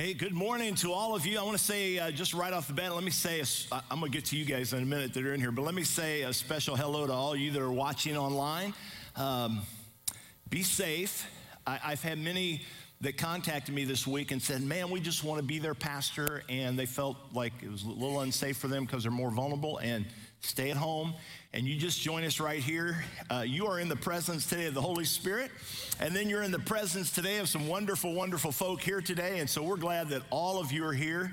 Hey, good morning to all of you. I want to say uh, just right off the bat, let me say, i am going to get to you guys in a minute that are in here, but let me say a special hello to all you that are watching online. Um, be safe. I, I've had many that contacted me this week and said, Man, we just want to be their pastor. And they felt like it was a little unsafe for them because they're more vulnerable. And stay at home. And you just join us right here. Uh, you are in the presence today of the Holy Spirit. And then you're in the presence today of some wonderful, wonderful folk here today. And so we're glad that all of you are here.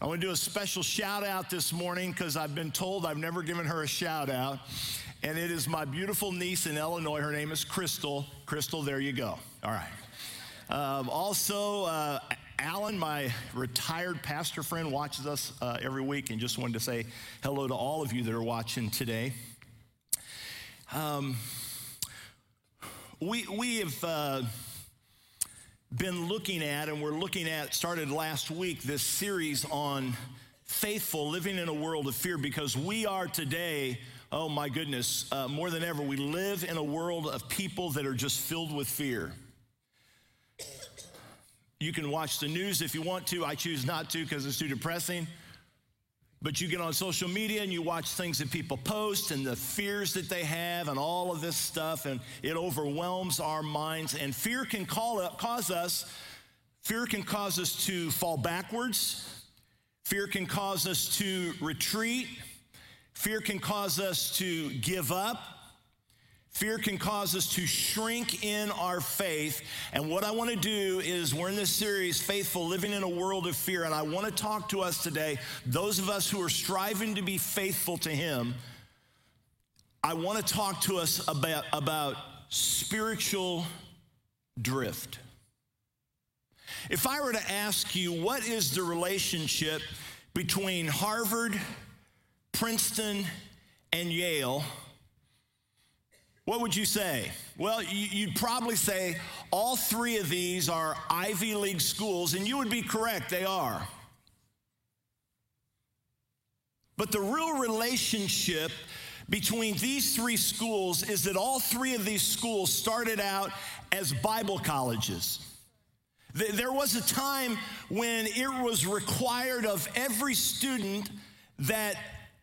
I want to do a special shout out this morning because I've been told I've never given her a shout out. And it is my beautiful niece in Illinois. Her name is Crystal. Crystal, there you go. All right. Um, also, uh, Alan, my retired pastor friend, watches us uh, every week and just wanted to say hello to all of you that are watching today. Um, we, we have uh, been looking at, and we're looking at, started last week, this series on faithful living in a world of fear because we are today, oh my goodness, uh, more than ever, we live in a world of people that are just filled with fear. You can watch the news if you want to. I choose not to because it's too depressing. But you get on social media and you watch things that people post and the fears that they have and all of this stuff, and it overwhelms our minds. And fear can call it, cause us, fear can cause us to fall backwards. Fear can cause us to retreat. Fear can cause us to give up. Fear can cause us to shrink in our faith. And what I want to do is, we're in this series, Faithful Living in a World of Fear. And I want to talk to us today, those of us who are striving to be faithful to Him. I want to talk to us about, about spiritual drift. If I were to ask you, what is the relationship between Harvard, Princeton, and Yale? What would you say? Well, you'd probably say all three of these are Ivy League schools, and you would be correct, they are. But the real relationship between these three schools is that all three of these schools started out as Bible colleges. There was a time when it was required of every student that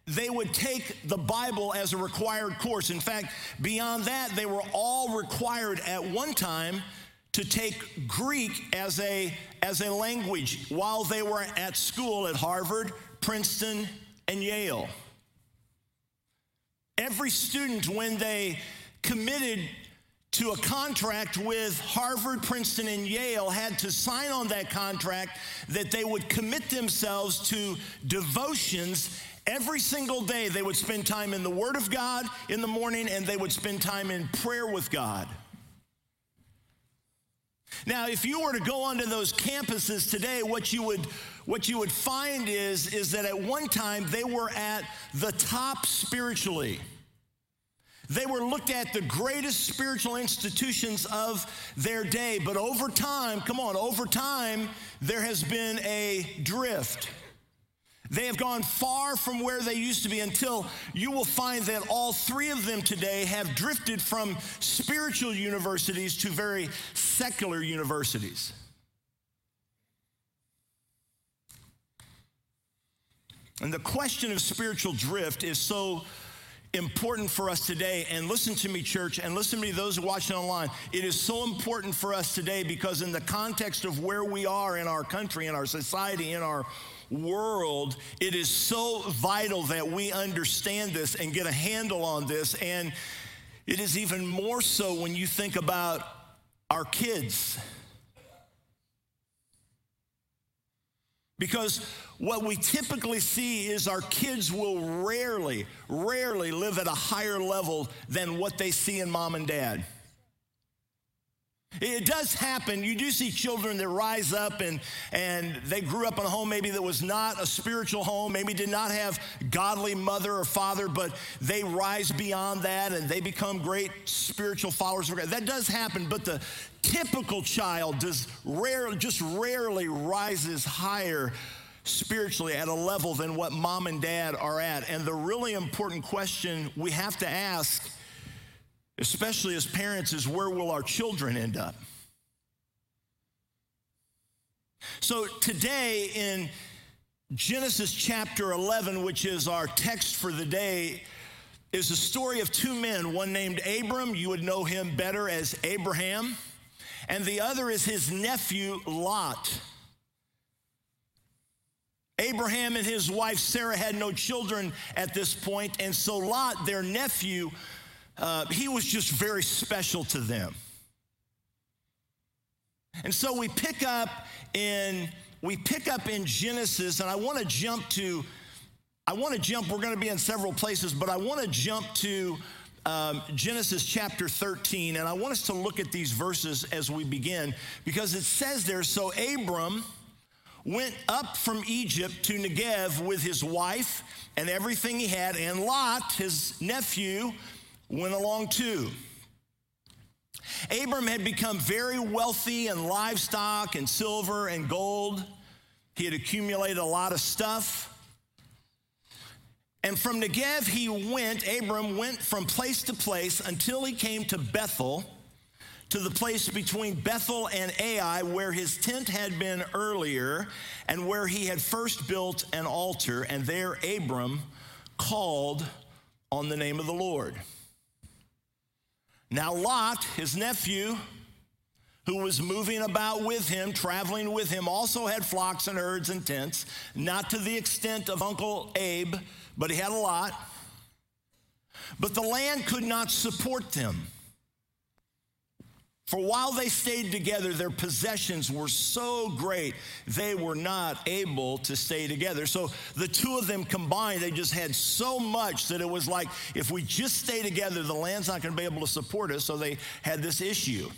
they would take the Bible as a required course. In fact, beyond that, they were all required at one time to take Greek as a, as a language while they were at school at Harvard, Princeton, and Yale. Every student, when they committed to a contract with Harvard, Princeton, and Yale had to sign on that contract that they would commit themselves to devotions Every single day, they would spend time in the Word of God in the morning and they would spend time in prayer with God. Now, if you were to go onto those campuses today, what you would what you would find is, is that at one time they were at the top spiritually. They were looked at the greatest spiritual institutions of their day. But over time, come on, over time, there has been a drift. They have gone far from where they used to be until you will find that all three of them today have drifted from spiritual universities to very secular universities. And the question of spiritual drift is so important for us today. And listen to me, church, and listen to me, those watching online. It is so important for us today because, in the context of where we are in our country, in our society, in our world, it is so vital that we understand this and get a handle on this. And it is even more so when you think about our kids. Because what we typically see is our kids will rarely, rarely live at a higher level than what they see in mom and dad. It does happen. You do see children that rise up and, and they grew up in a home maybe that was not a spiritual home, maybe did not have godly mother or father, but they rise beyond that and they become great spiritual followers of God. That does happen, but the typical child does rare, just rarely rises higher spiritually at a level than what mom and dad are at. And the really important question we have to ask especially as parents, is where will our children end up? So today in Genesis chapter 11, which is our text for the day, is a story of two men, one named Abram, you would know him better as Abraham, and the other is his nephew Lot. Abraham and his wife Sarah had no children at this point, and so Lot, their nephew, uh, he was just very special to them. And so we pick up in we pick up in Genesis, and I want to jump to I want to jump, we're going to be in several places, but I want to jump to um, Genesis chapter 13, and I want us to look at these verses as we begin because it says there so Abram went up from Egypt to Negev with his wife and everything he had, and Lot, his nephew, went along too. Abram had become very wealthy in livestock and silver and gold. He had accumulated a lot of stuff. And from Negev, he went, Abram went from place to place until he came to Bethel, to the place between Bethel and Ai, where his tent had been earlier, and where he had first built an altar. And there Abram called on the name of the Lord. Now, Lot, his nephew, who was moving about with him, traveling with him, also had flocks and herds and tents, not to the extent of Uncle Abe but he had a lot. But the land could not support them. For while they stayed together, their possessions were so great, they were not able to stay together. So the two of them combined, they just had so much that it was like, if we just stay together, the land's not going to be able to support us. So they had this issue.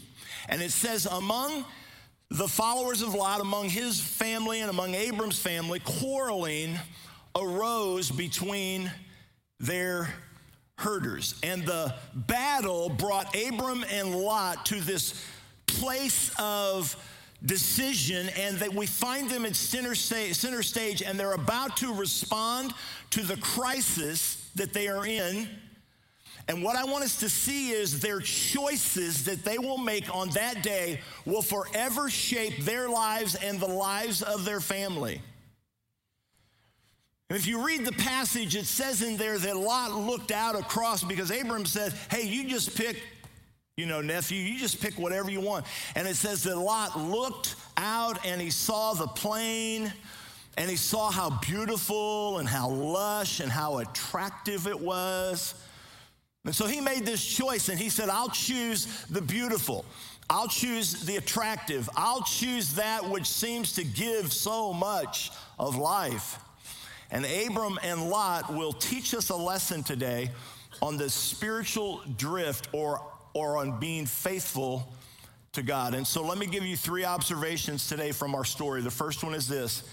And it says, among the followers of Lot, among his family and among Abram's family, quarreling arose between their herders. And the battle brought Abram and Lot to this place of decision, and that we find them at center, center stage, and they're about to respond to the crisis that they are in. And what I want us to see is their choices that they will make on that day will forever shape their lives and the lives of their family. And if you read the passage, it says in there that Lot looked out across because Abram said, Hey, you just pick, you know, nephew, you just pick whatever you want. And it says that Lot looked out and he saw the plain and he saw how beautiful and how lush and how attractive it was. And so he made this choice and he said, I'll choose the beautiful. I'll choose the attractive. I'll choose that which seems to give so much of life. And Abram and Lot will teach us a lesson today on the spiritual drift or, or on being faithful to God. And so let me give you three observations today from our story. The first one is this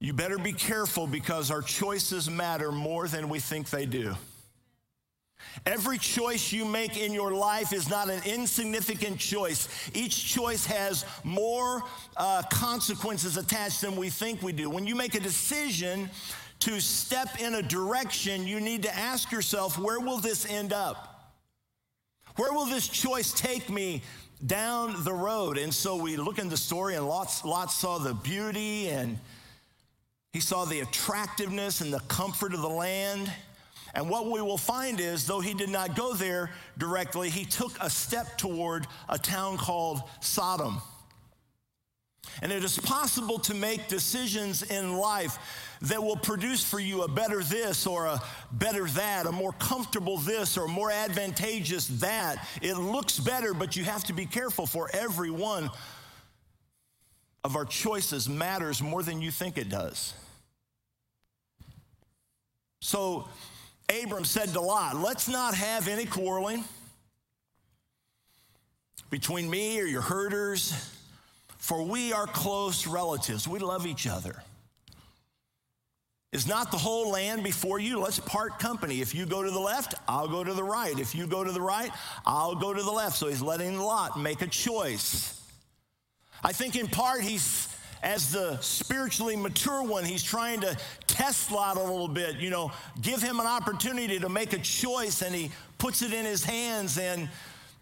you better be careful because our choices matter more than we think they do. Every choice you make in your life is not an insignificant choice. Each choice has more uh, consequences attached than we think we do. When you make a decision to step in a direction, you need to ask yourself, where will this end up? Where will this choice take me down the road? And so we look in the story, and Lot, Lot saw the beauty and he saw the attractiveness and the comfort of the land. And what we will find is, though he did not go there directly, he took a step toward a town called Sodom. And it is possible to make decisions in life that will produce for you a better this or a better that, a more comfortable this or more advantageous that. It looks better, but you have to be careful for every one of our choices matters more than you think it does. So, Abram said to Lot, Let's not have any quarreling between me or your herders, for we are close relatives. We love each other. Is not the whole land before you? Let's part company. If you go to the left, I'll go to the right. If you go to the right, I'll go to the left. So he's letting Lot make a choice. I think in part he's as the spiritually mature one, he's trying to test Lot a little bit, you know, give him an opportunity to make a choice, and he puts it in his hands. And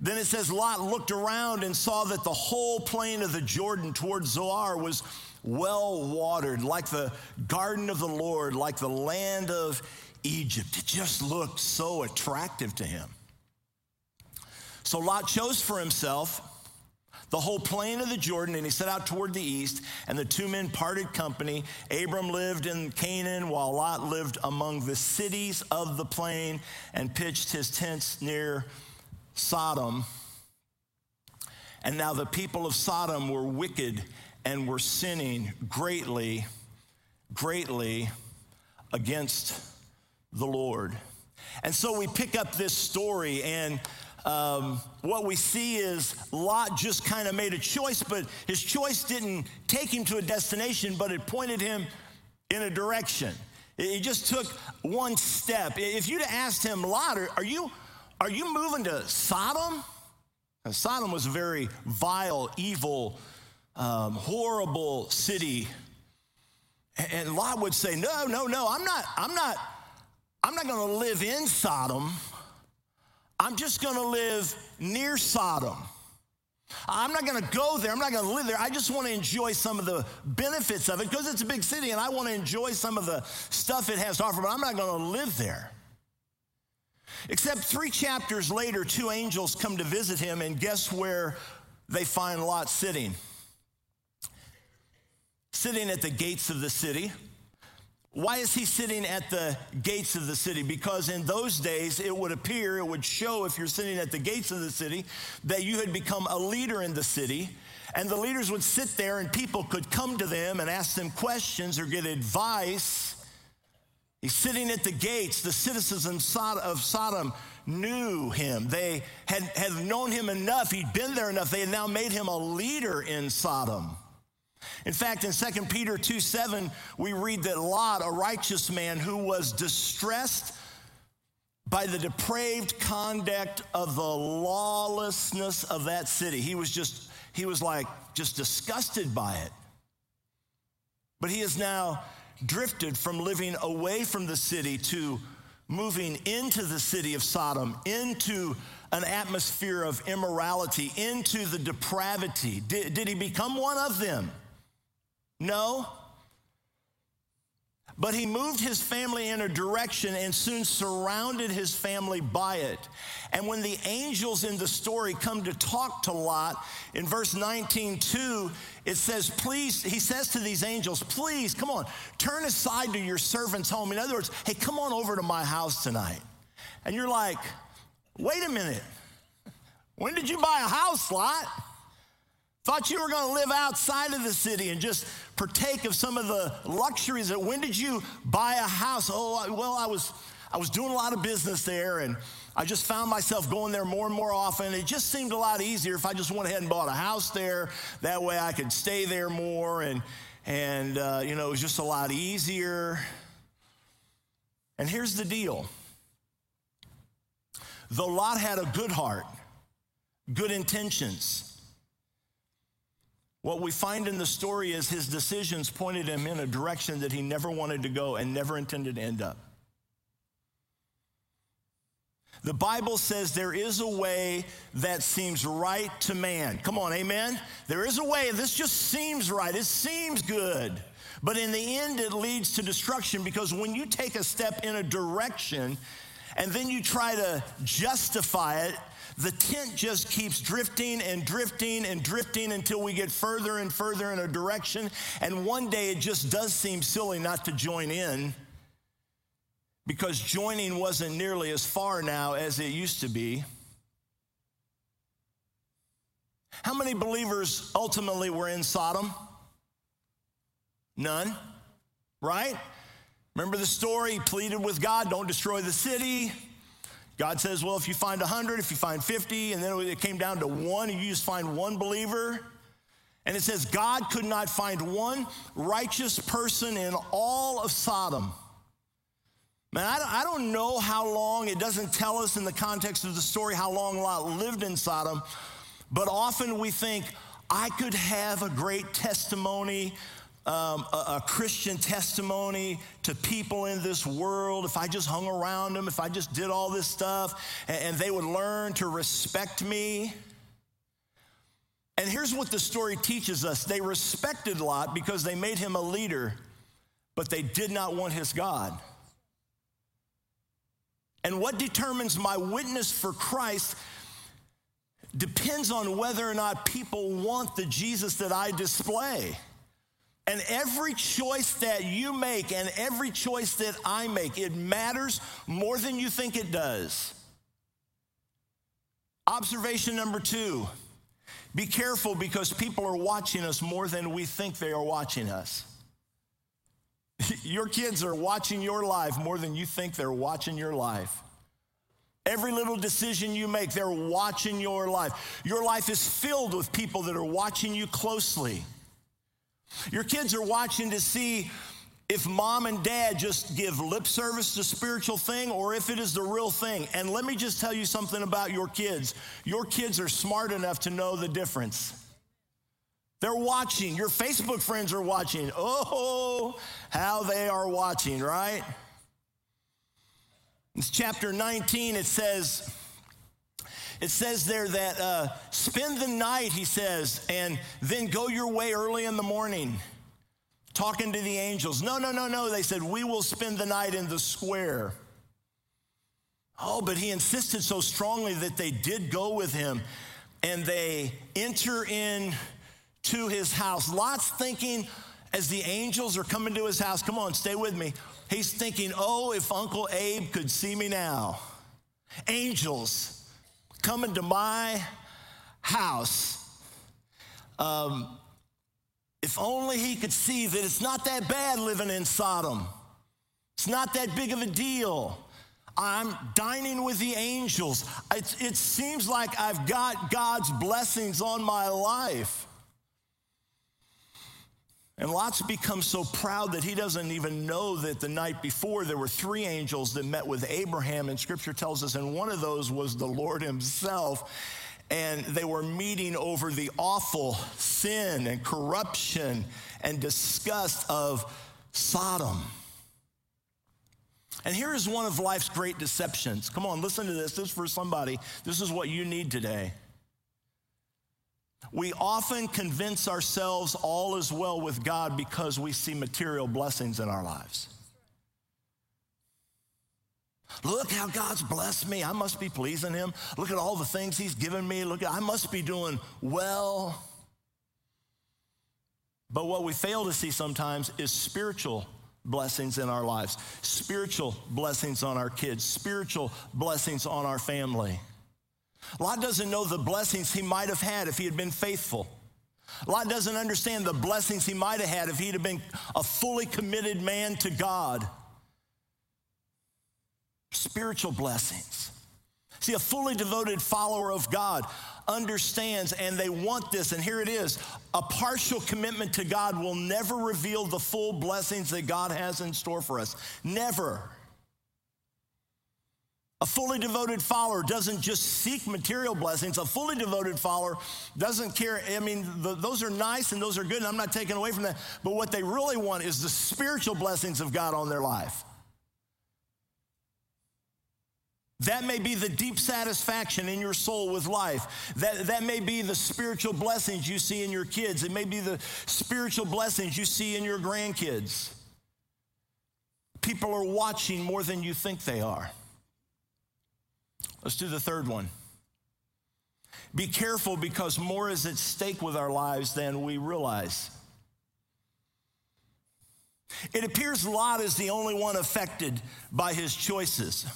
Then it says Lot looked around and saw that the whole plain of the Jordan towards Zoar was well watered, like the garden of the Lord, like the land of Egypt. It just looked so attractive to him. So Lot chose for himself the whole plain of the Jordan, and he set out toward the east, and the two men parted company. Abram lived in Canaan, while Lot lived among the cities of the plain and pitched his tents near Sodom. And now the people of Sodom were wicked and were sinning greatly, greatly against the Lord. And so we pick up this story, and um, what we see is Lot just kind of made a choice, but his choice didn't take him to a destination, but it pointed him in a direction. He just took one step. If you'd asked him, Lot, are you, are you moving to Sodom? Now, Sodom was a very vile, evil, um, horrible city. And Lot would say, No, no, no, I'm not, I'm not, I'm not gonna live in Sodom. I'm just gonna live near Sodom. I'm not gonna go there, I'm not gonna live there. I just wanna enjoy some of the benefits of it because it's a big city and I wanna enjoy some of the stuff it has to offer, but I'm not gonna live there. Except three chapters later, two angels come to visit him, and guess where they find Lot sitting? Sitting at the gates of the city. Why is he sitting at the gates of the city? Because in those days, it would appear, it would show if you're sitting at the gates of the city, that you had become a leader in the city. And the leaders would sit there, and people could come to them and ask them questions or get advice. He's sitting at the gates. The citizens of Sodom knew him. They had, had known him enough. He'd been there enough. They had now made him a leader in Sodom. In fact, in 2 Peter 2 7, we read that Lot, a righteous man who was distressed by the depraved conduct of the lawlessness of that city. He was just, he was like just disgusted by it. But he is now drifted from living away from the city to moving into the city of Sodom, into an atmosphere of immorality, into the depravity. Did, did he become one of them? No. But he moved his family in a direction and soon surrounded his family by it. And when the angels in the story come to talk to Lot, in verse 19, 2, it says, Please, he says to these angels, Please, come on, turn aside to your servant's home. In other words, hey, come on over to my house tonight. And you're like, Wait a minute. When did you buy a house, Lot? Thought you were going to live outside of the city and just partake of some of the luxuries. That when did you buy a house? Oh, well, I was I was doing a lot of business there, and I just found myself going there more and more often. It just seemed a lot easier if I just went ahead and bought a house there. That way, I could stay there more, and and uh, you know, it was just a lot easier. And here's the deal: though Lot had a good heart, good intentions what we find in the story is his decisions pointed him in a direction that he never wanted to go and never intended to end up. The Bible says there is a way that seems right to man. Come on, amen? There is a way, this just seems right, it seems good. But in the end, it leads to destruction because when you take a step in a direction and then you try to justify it, the tent just keeps drifting and drifting and drifting until we get further and further in a direction. And one day it just does seem silly not to join in because joining wasn't nearly as far now as it used to be. How many believers ultimately were in Sodom? None, right? Remember the story? He pleaded with God, don't destroy the city. God says, well, if you find 100, if you find 50, and then it came down to one, and you just find one believer. And it says, God could not find one righteous person in all of Sodom. Man, I don't know how long, it doesn't tell us in the context of the story how long Lot lived in Sodom, but often we think, I could have a great testimony um, a, a, Christian testimony to people in this world, if I just hung around them, if I just did all this stuff, and, and they would learn to respect me. And here's what the story teaches us they respected Lot because they made him a leader, but they did not want his God. And what determines my witness for Christ depends on whether or not people want the Jesus that I display. And every choice that you make and every choice that I make, it matters more than you think it does. Observation number two be careful because people are watching us more than we think they are watching us. your kids are watching your life more than you think they're watching your life. Every little decision you make, they're watching your life. Your life is filled with people that are watching you closely. Your kids are watching to see if mom and dad just give lip service to spiritual thing or if it is the real thing. And let me just tell you something about your kids. Your kids are smart enough to know the difference. They're watching. Your Facebook friends are watching. Oh, how they are watching, right? It's chapter 19. It says, it says there that uh, spend the night, he says, and then go your way early in the morning, talking to the angels. No, no, no, no. They said, we will spend the night in the square. Oh, but he insisted so strongly that they did go with him and they enter in to his house. Lot's thinking as the angels are coming to his house, come on, stay with me. He's thinking, oh, if Uncle Abe could see me now. Angels coming to my house. Um, if only he could see that it's not that bad living in Sodom. It's not that big of a deal. I'm dining with the angels. It, it seems like I've got God's blessings on my life. And Lot's become so proud that he doesn't even know that the night before there were three angels that met with Abraham, and scripture tells us, and one of those was the Lord himself. And they were meeting over the awful sin and corruption and disgust of Sodom. And here is one of life's great deceptions. Come on, listen to this. This is for somebody. This is what you need today. We often convince ourselves all is well with God because we see material blessings in our lives. Look how God's blessed me. I must be pleasing him. Look at all the things he's given me. Look, I must be doing well. But what we fail to see sometimes is spiritual blessings in our lives, spiritual blessings on our kids, spiritual blessings on our family. Lot doesn't know the blessings he might have had if he had been faithful. Lot doesn't understand the blessings he might have had if he'd have been a fully committed man to God. Spiritual blessings. See, a fully devoted follower of God understands and they want this, and here it is a partial commitment to God will never reveal the full blessings that God has in store for us. Never. A fully devoted follower doesn't just seek material blessings. A fully devoted follower doesn't care. I mean, the, those are nice and those are good, and I'm not taking away from that. But what they really want is the spiritual blessings of God on their life. That may be the deep satisfaction in your soul with life. That, that may be the spiritual blessings you see in your kids. It may be the spiritual blessings you see in your grandkids. People are watching more than you think they are. Let's do the third one. Be careful because more is at stake with our lives than we realize. It appears Lot is the only one affected by his choices.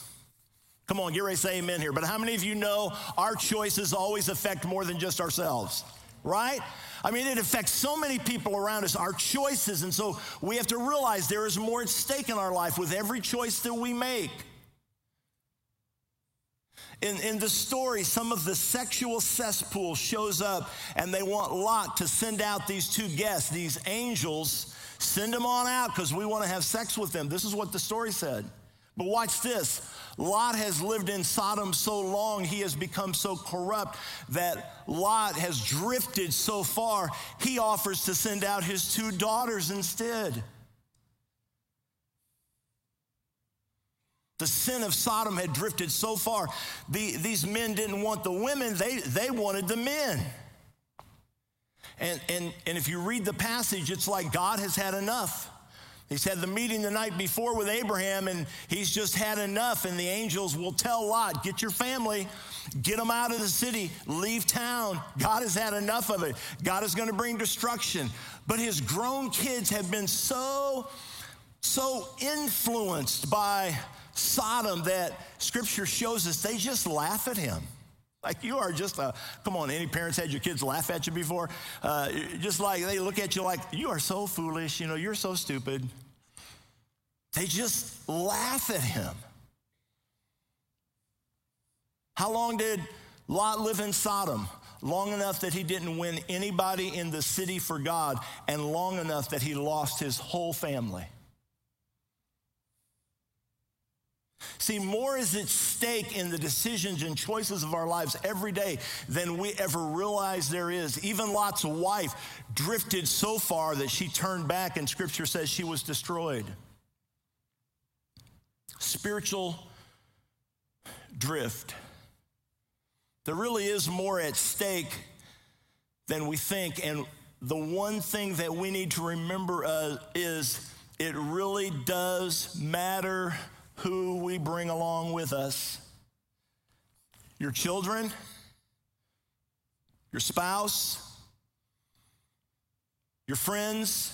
Come on, get ready to say amen here. But how many of you know our choices always affect more than just ourselves, right? I mean, it affects so many people around us, our choices. And so we have to realize there is more at stake in our life with every choice that we make. In, in the story, some of the sexual cesspool shows up and they want Lot to send out these two guests, these angels, send them on out because we want to have sex with them. This is what the story said. But watch this Lot has lived in Sodom so long, he has become so corrupt that Lot has drifted so far, he offers to send out his two daughters instead. The sin of Sodom had drifted so far. The, these men didn't want the women, they, they wanted the men. And, and, and if you read the passage, it's like God has had enough. He's had the meeting the night before with Abraham, and he's just had enough. And the angels will tell Lot, Get your family, get them out of the city, leave town. God has had enough of it. God is going to bring destruction. But his grown kids have been so, so influenced by Sodom that scripture shows us they just laugh at him. Like you are just a, come on, any parents had your kids laugh at you before? Uh, just like they look at you like, you are so foolish, you know, you're so stupid. They just laugh at him. How long did Lot live in Sodom? Long enough that he didn't win anybody in the city for God, and long enough that he lost his whole family. See, more is at stake in the decisions and choices of our lives every day than we ever realize there is. Even Lot's wife drifted so far that she turned back, and scripture says she was destroyed. Spiritual drift. There really is more at stake than we think. And the one thing that we need to remember uh, is it really does matter who we bring along with us. Your children, your spouse, your friends,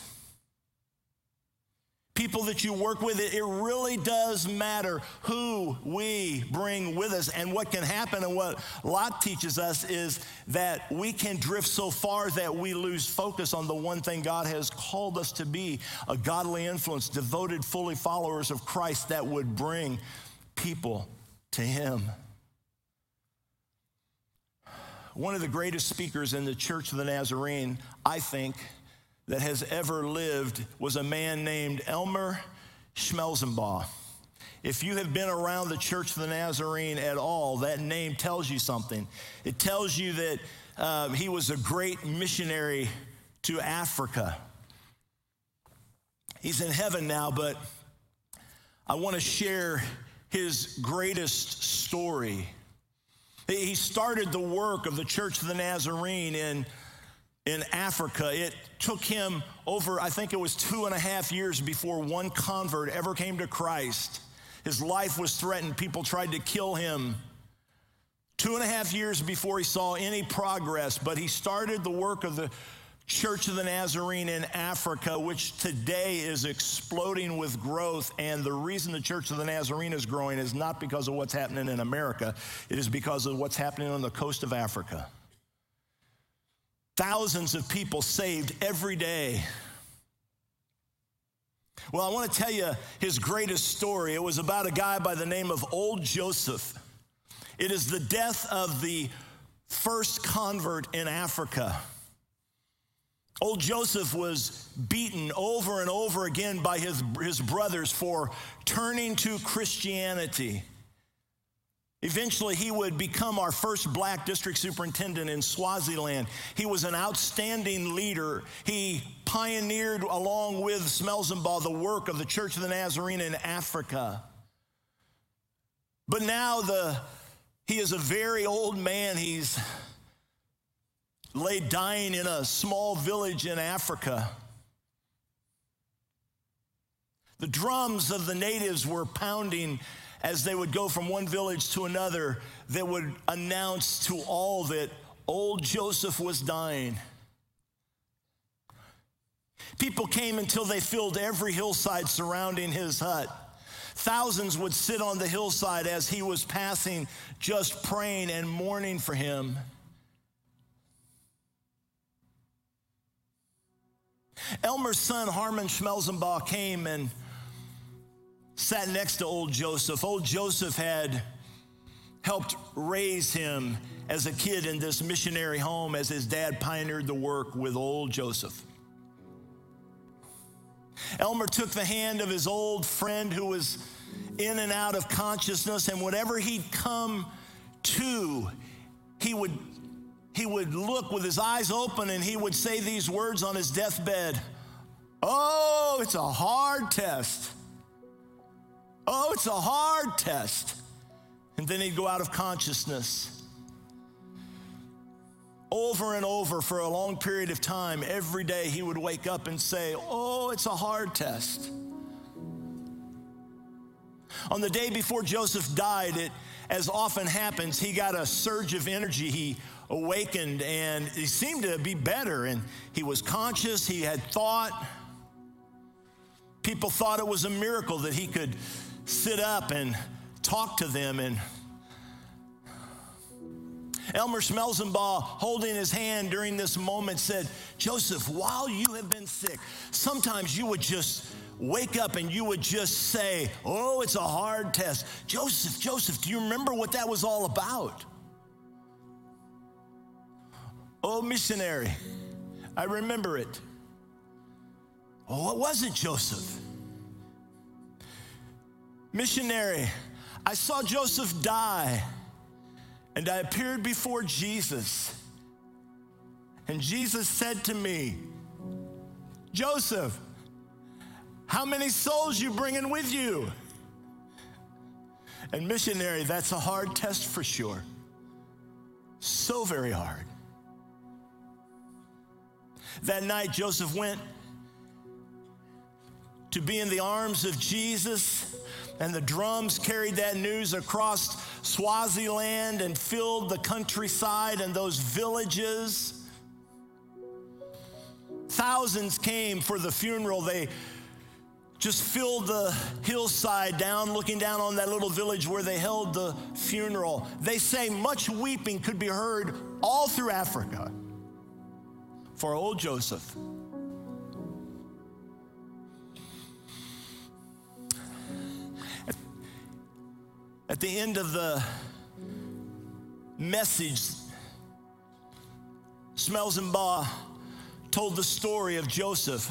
people that you work with. It really does matter who we bring with us. And what can happen, and what Lot teaches us, is that we can drift so far that we lose focus on the one thing God has called us to be a godly influence, devoted, fully followers of Christ that would bring people to Him. One of the greatest speakers in the Church of the Nazarene, I think, that has ever lived was a man named Elmer Schmelzenbach. If you have been around the Church of the Nazarene at all, that name tells you something. It tells you that uh, he was a great missionary to Africa. He's in heaven now, but I want to share his greatest story. He started the work of the Church of the Nazarene in, in Africa. It took him over, I think it was two and a half years before one convert ever came to Christ. His life was threatened, people tried to kill him. Two and a half years before he saw any progress, but he started the work of the Church of the Nazarene in Africa, which today is exploding with growth. And the reason the Church of the Nazarene is growing is not because of what's happening in America, it is because of what's happening on the coast of Africa. Thousands of people saved every day. Well, I want to tell you his greatest story. It was about a guy by the name of Old Joseph. It is the death of the first convert in Africa. Old Joseph was beaten over and over again by his, his brothers for turning to Christianity. Eventually, he would become our first black district superintendent in Swaziland. He was an outstanding leader. He pioneered, along with Schmelzenbach, the work of the Church of the Nazarene in Africa. But now the, he is a very old man. He's lay dying in a small village in Africa. The drums of the natives were pounding as they would go from one village to another that would announce to all that old Joseph was dying. People came until they filled every hillside surrounding his hut. Thousands would sit on the hillside as he was passing, just praying and mourning for him. Elmer's son, Harmon Schmelzenbach, came and sat next to old Joseph. Old Joseph had helped raise him as a kid in this missionary home as his dad pioneered the work with old Joseph. Elmer took the hand of his old friend who was in and out of consciousness, and whatever he'd come to, he would, he would look with his eyes open and he would say these words on his deathbed Oh, it's a hard test. Oh, it's a hard test. And then he'd go out of consciousness. Over and over for a long period of time, every day he would wake up and say, Oh, it's a hard test. On the day before Joseph died, it, as often happens, he got a surge of energy. He awakened and he seemed to be better and he was conscious, he had thought. People thought it was a miracle that he could sit up and talk to them and Elmer Schmelzenbach, holding his hand during this moment, said, Joseph, while you have been sick, sometimes you would just wake up and you would just say, Oh, it's a hard test. Joseph, Joseph, do you remember what that was all about? Oh, missionary, I remember it. Oh, what was it, Joseph? Missionary, I saw Joseph die and I appeared before Jesus. And Jesus said to me, Joseph, how many souls you bringing with you? And missionary, that's a hard test for sure. So very hard. That night, Joseph went to be in the arms of Jesus, and the drums carried that news across Swaziland and filled the countryside and those villages. Thousands came for the funeral. They just filled the hillside down, looking down on that little village where they held the funeral. They say much weeping could be heard all through Africa for old Joseph. The end of the message, Schmelzenbach told the story of Joseph,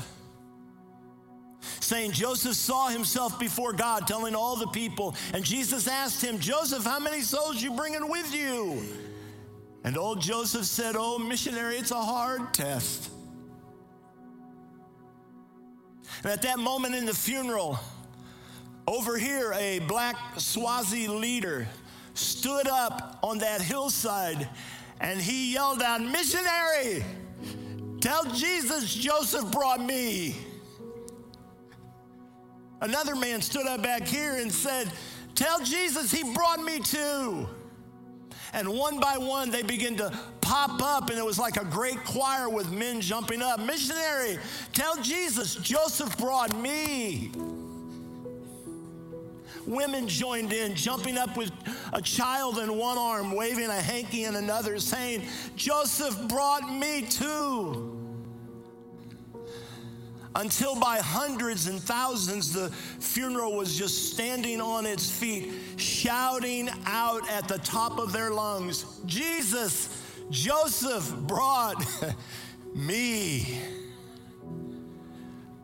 saying Joseph saw himself before God, telling all the people, and Jesus asked him, Joseph, how many souls you bringing with you? And old Joseph said, Oh, missionary, it's a hard test. And at that moment in the funeral, over here, a black Swazi leader stood up on that hillside and he yelled out, Missionary, tell Jesus Joseph brought me. Another man stood up back here and said, Tell Jesus he brought me too. And one by one, they began to pop up, and it was like a great choir with men jumping up. Missionary, tell Jesus, Joseph brought me. Women joined in, jumping up with a child in one arm, waving a hanky in another, saying, Joseph brought me too. Until by hundreds and thousands, the funeral was just standing on its feet, shouting out at the top of their lungs, Jesus, Joseph brought me.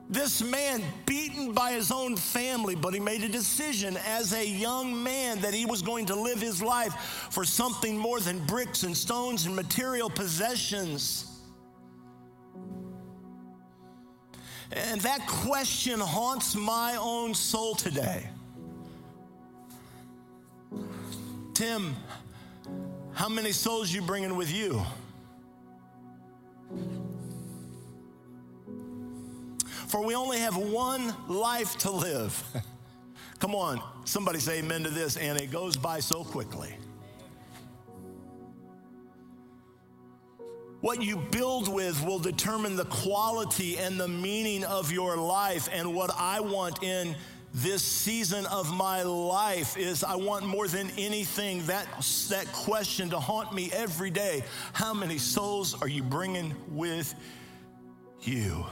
This man beaten by his own family, but he made a decision as a young man that he was going to live his life for something more than bricks and stones and material possessions. And that question haunts my own soul today. Tim, how many souls you bringing with you? For we only have one life to live. Come on, somebody say amen to this, and it goes by so quickly. What you build with will determine the quality and the meaning of your life. And what I want in this season of my life is I want more than anything that, that question to haunt me every day. How many souls are you bringing with you?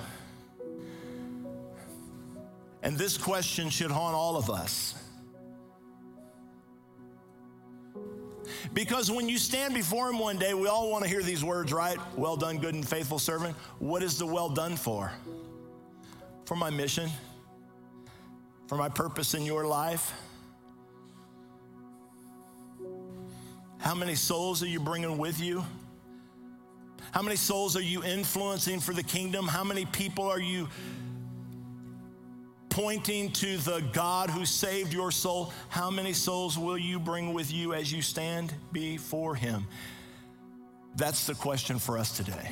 And this question should haunt all of us. Because when you stand before him one day, we all want to hear these words, right? Well done, good and faithful servant. What is the well done for? For my mission, for my purpose in your life. How many souls are you bringing with you? How many souls are you influencing for the kingdom? How many people are you? Pointing to the God who saved your soul? How many souls will you bring with you as you stand before Him? That's the question for us today.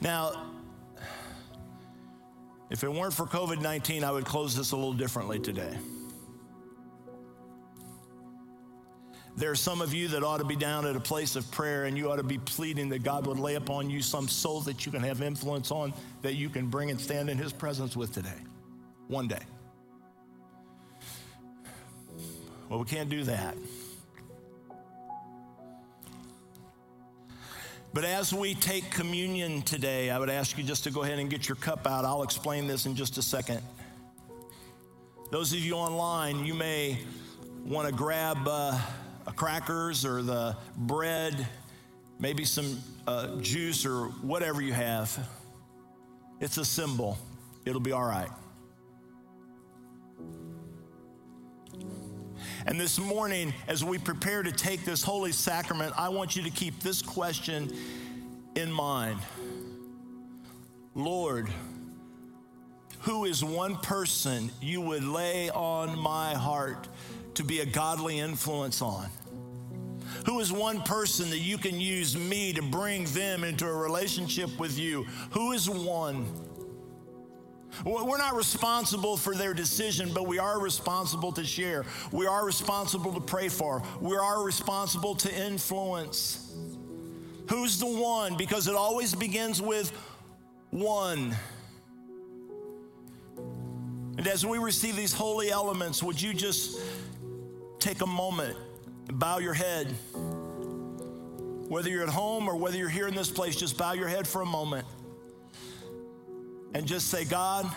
Now, if it weren't for COVID 19, I would close this a little differently today. There are some of you that ought to be down at a place of prayer and you ought to be pleading that God would lay upon you some soul that you can have influence on that you can bring and stand in His presence with today, one day. Well, we can't do that. But as we take communion today, I would ask you just to go ahead and get your cup out. I'll explain this in just a second. Those of you online, you may want to grab. Uh, crackers or the bread, maybe some uh, juice or whatever you have. It's a symbol. It'll be all right. And this morning, as we prepare to take this holy sacrament, I want you to keep this question in mind Lord, who is one person you would lay on my heart to be a godly influence on? Who is one person that you can use me to bring them into a relationship with you? Who is one? We're not responsible for their decision, but we are responsible to share. We are responsible to pray for. We are responsible to influence. Who's the one? Because it always begins with one. And as we receive these holy elements, would you just take a moment bow your head. Whether you're at home or whether you're here in this place, just bow your head for a moment and just say, God,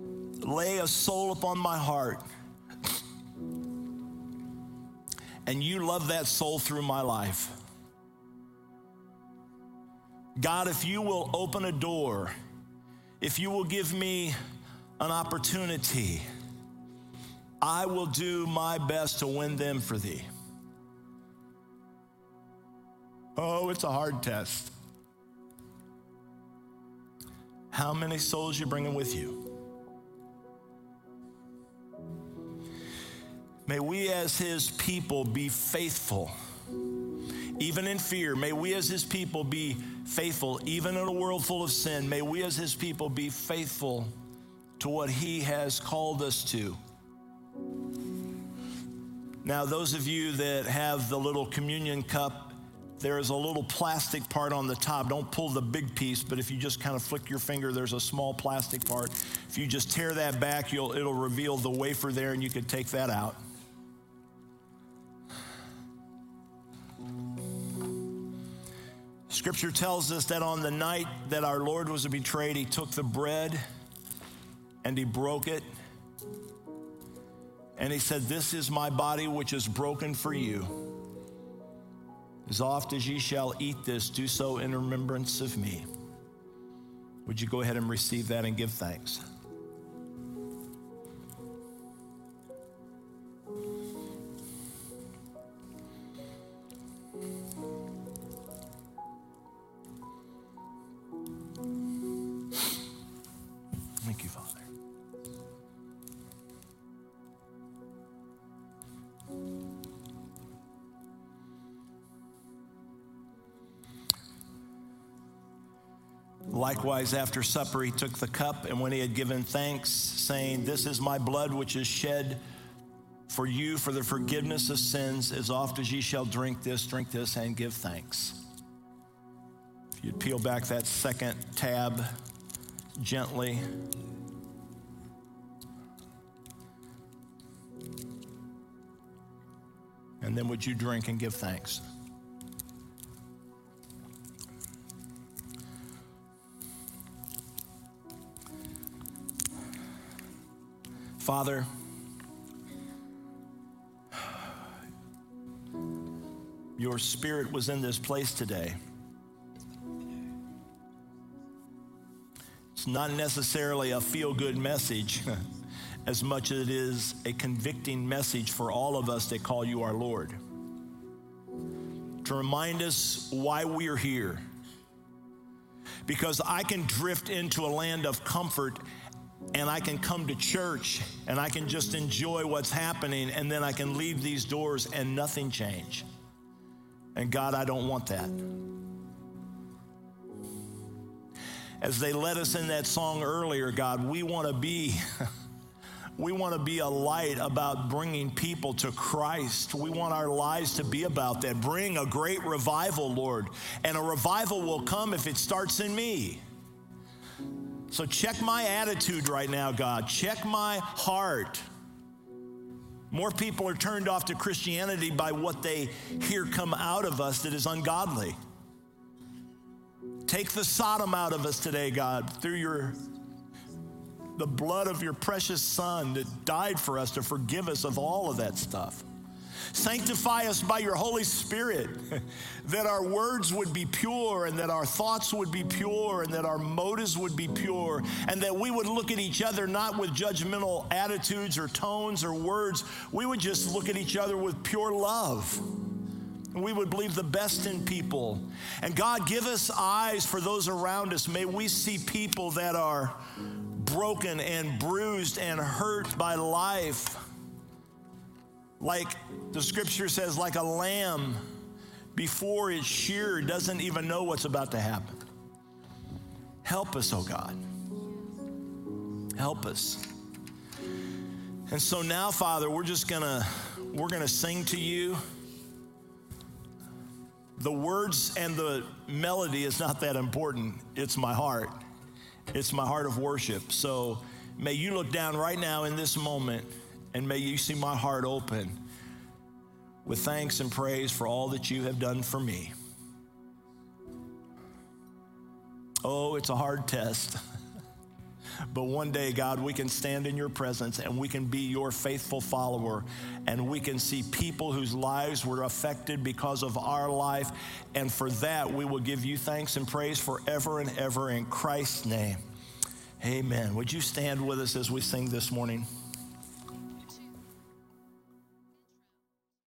lay a soul upon my heart. And you love that soul through my life. God, if you will open a door, if you will give me an opportunity, I will do my best to win them for thee. Oh, it's a hard test. How many souls you bringing with you? May we as his people be faithful, even in fear. May we as his people be faithful, even in a world full of sin. May we as his people be faithful to what he has called us to. Now, those of you that have the little communion cup, there is a little plastic part on the top. Don't pull the big piece, but if you just kind of flick your finger, there's a small plastic part. If you just tear that back, it'll reveal the wafer there, and you can take that out. Scripture tells us that on the night that our Lord was betrayed, he took the bread and he broke it and he said, This is my body which is broken for you. As oft as ye shall eat this, do so in remembrance of me. Would you go ahead and receive that and give thanks? Likewise, after supper, he took the cup, and when he had given thanks, saying, This is my blood which is shed for you for the forgiveness of sins, as oft as ye shall drink this, drink this, and give thanks. If you'd peel back that second tab gently. And then would you drink and give thanks? Father, your spirit was in this place today. It's not necessarily a feel good message, as much as it is a convicting message for all of us that call you our Lord. To remind us why we are here. Because I can drift into a land of comfort and I can come to church and I can just enjoy what's happening and then I can leave these doors and nothing change. And God, I don't want that. As they led us in that song earlier, God, we want to be We want to be a light about bringing people to Christ. We want our lives to be about that. Bring a great revival, Lord. And a revival will come if it starts in me. So check my attitude right now, God. Check my heart. More people are turned off to Christianity by what they hear come out of us that is ungodly. Take the Sodom out of us today, God, through your the blood of your precious son that died for us to forgive us of all of that stuff. Sanctify us by your Holy Spirit, that our words would be pure and that our thoughts would be pure and that our motives would be pure and that we would look at each other not with judgmental attitudes or tones or words. We would just look at each other with pure love. We would believe the best in people. And God, give us eyes for those around us. May we see people that are broken and bruised and hurt by life like the scripture says, like a lamb before it's sheared doesn't even know what's about to happen. Help us, oh God. Help us. And so now, Father, we're just gonna we're gonna sing to you. The words and the melody is not that important. It's my heart. It's my heart of worship. So may you look down right now in this moment and may you see my heart open with thanks and praise for all that you have done for me. Oh, it's a hard test. but one day, God, we can stand in your presence and we can be your faithful follower and we can see people whose lives were affected because of our life. And for that, we will give you thanks and praise forever and ever in Christ's name. Amen. Would you stand with us as we sing this morning?